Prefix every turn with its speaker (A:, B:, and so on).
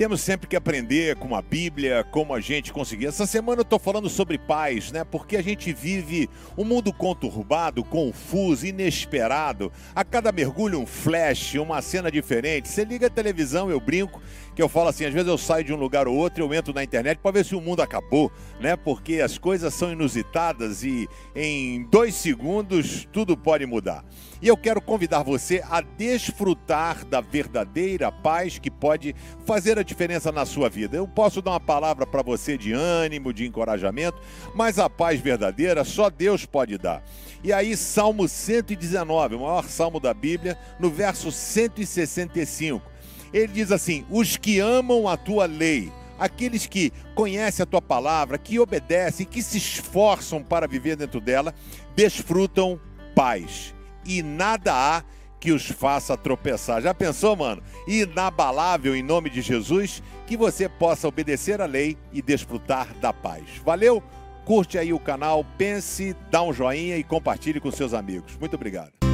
A: Temos sempre que aprender com a Bíblia, como a gente conseguir. Essa semana eu estou falando sobre paz, né? Porque a gente vive um mundo conturbado, confuso, inesperado. A cada mergulho um flash, uma cena diferente. Você liga a televisão, eu brinco, que eu falo assim, às vezes eu saio de um lugar ou outro, eu entro na internet para ver se o mundo acabou, né? Porque as coisas são inusitadas e em dois segundos tudo pode mudar. E eu quero convidar você a desfrutar da verdadeira paz que pode fazer a diferença na sua vida. Eu posso dar uma palavra para você de ânimo, de encorajamento, mas a paz verdadeira só Deus pode dar. E aí, Salmo 119, o maior salmo da Bíblia, no verso 165. Ele diz assim: Os que amam a tua lei, aqueles que conhecem a tua palavra, que obedecem, que se esforçam para viver dentro dela, desfrutam paz e nada há que os faça tropeçar. Já pensou, mano? Inabalável em nome de Jesus, que você possa obedecer a lei e desfrutar da paz. Valeu? Curte aí o canal, pense, dá um joinha e compartilhe com seus amigos. Muito obrigado.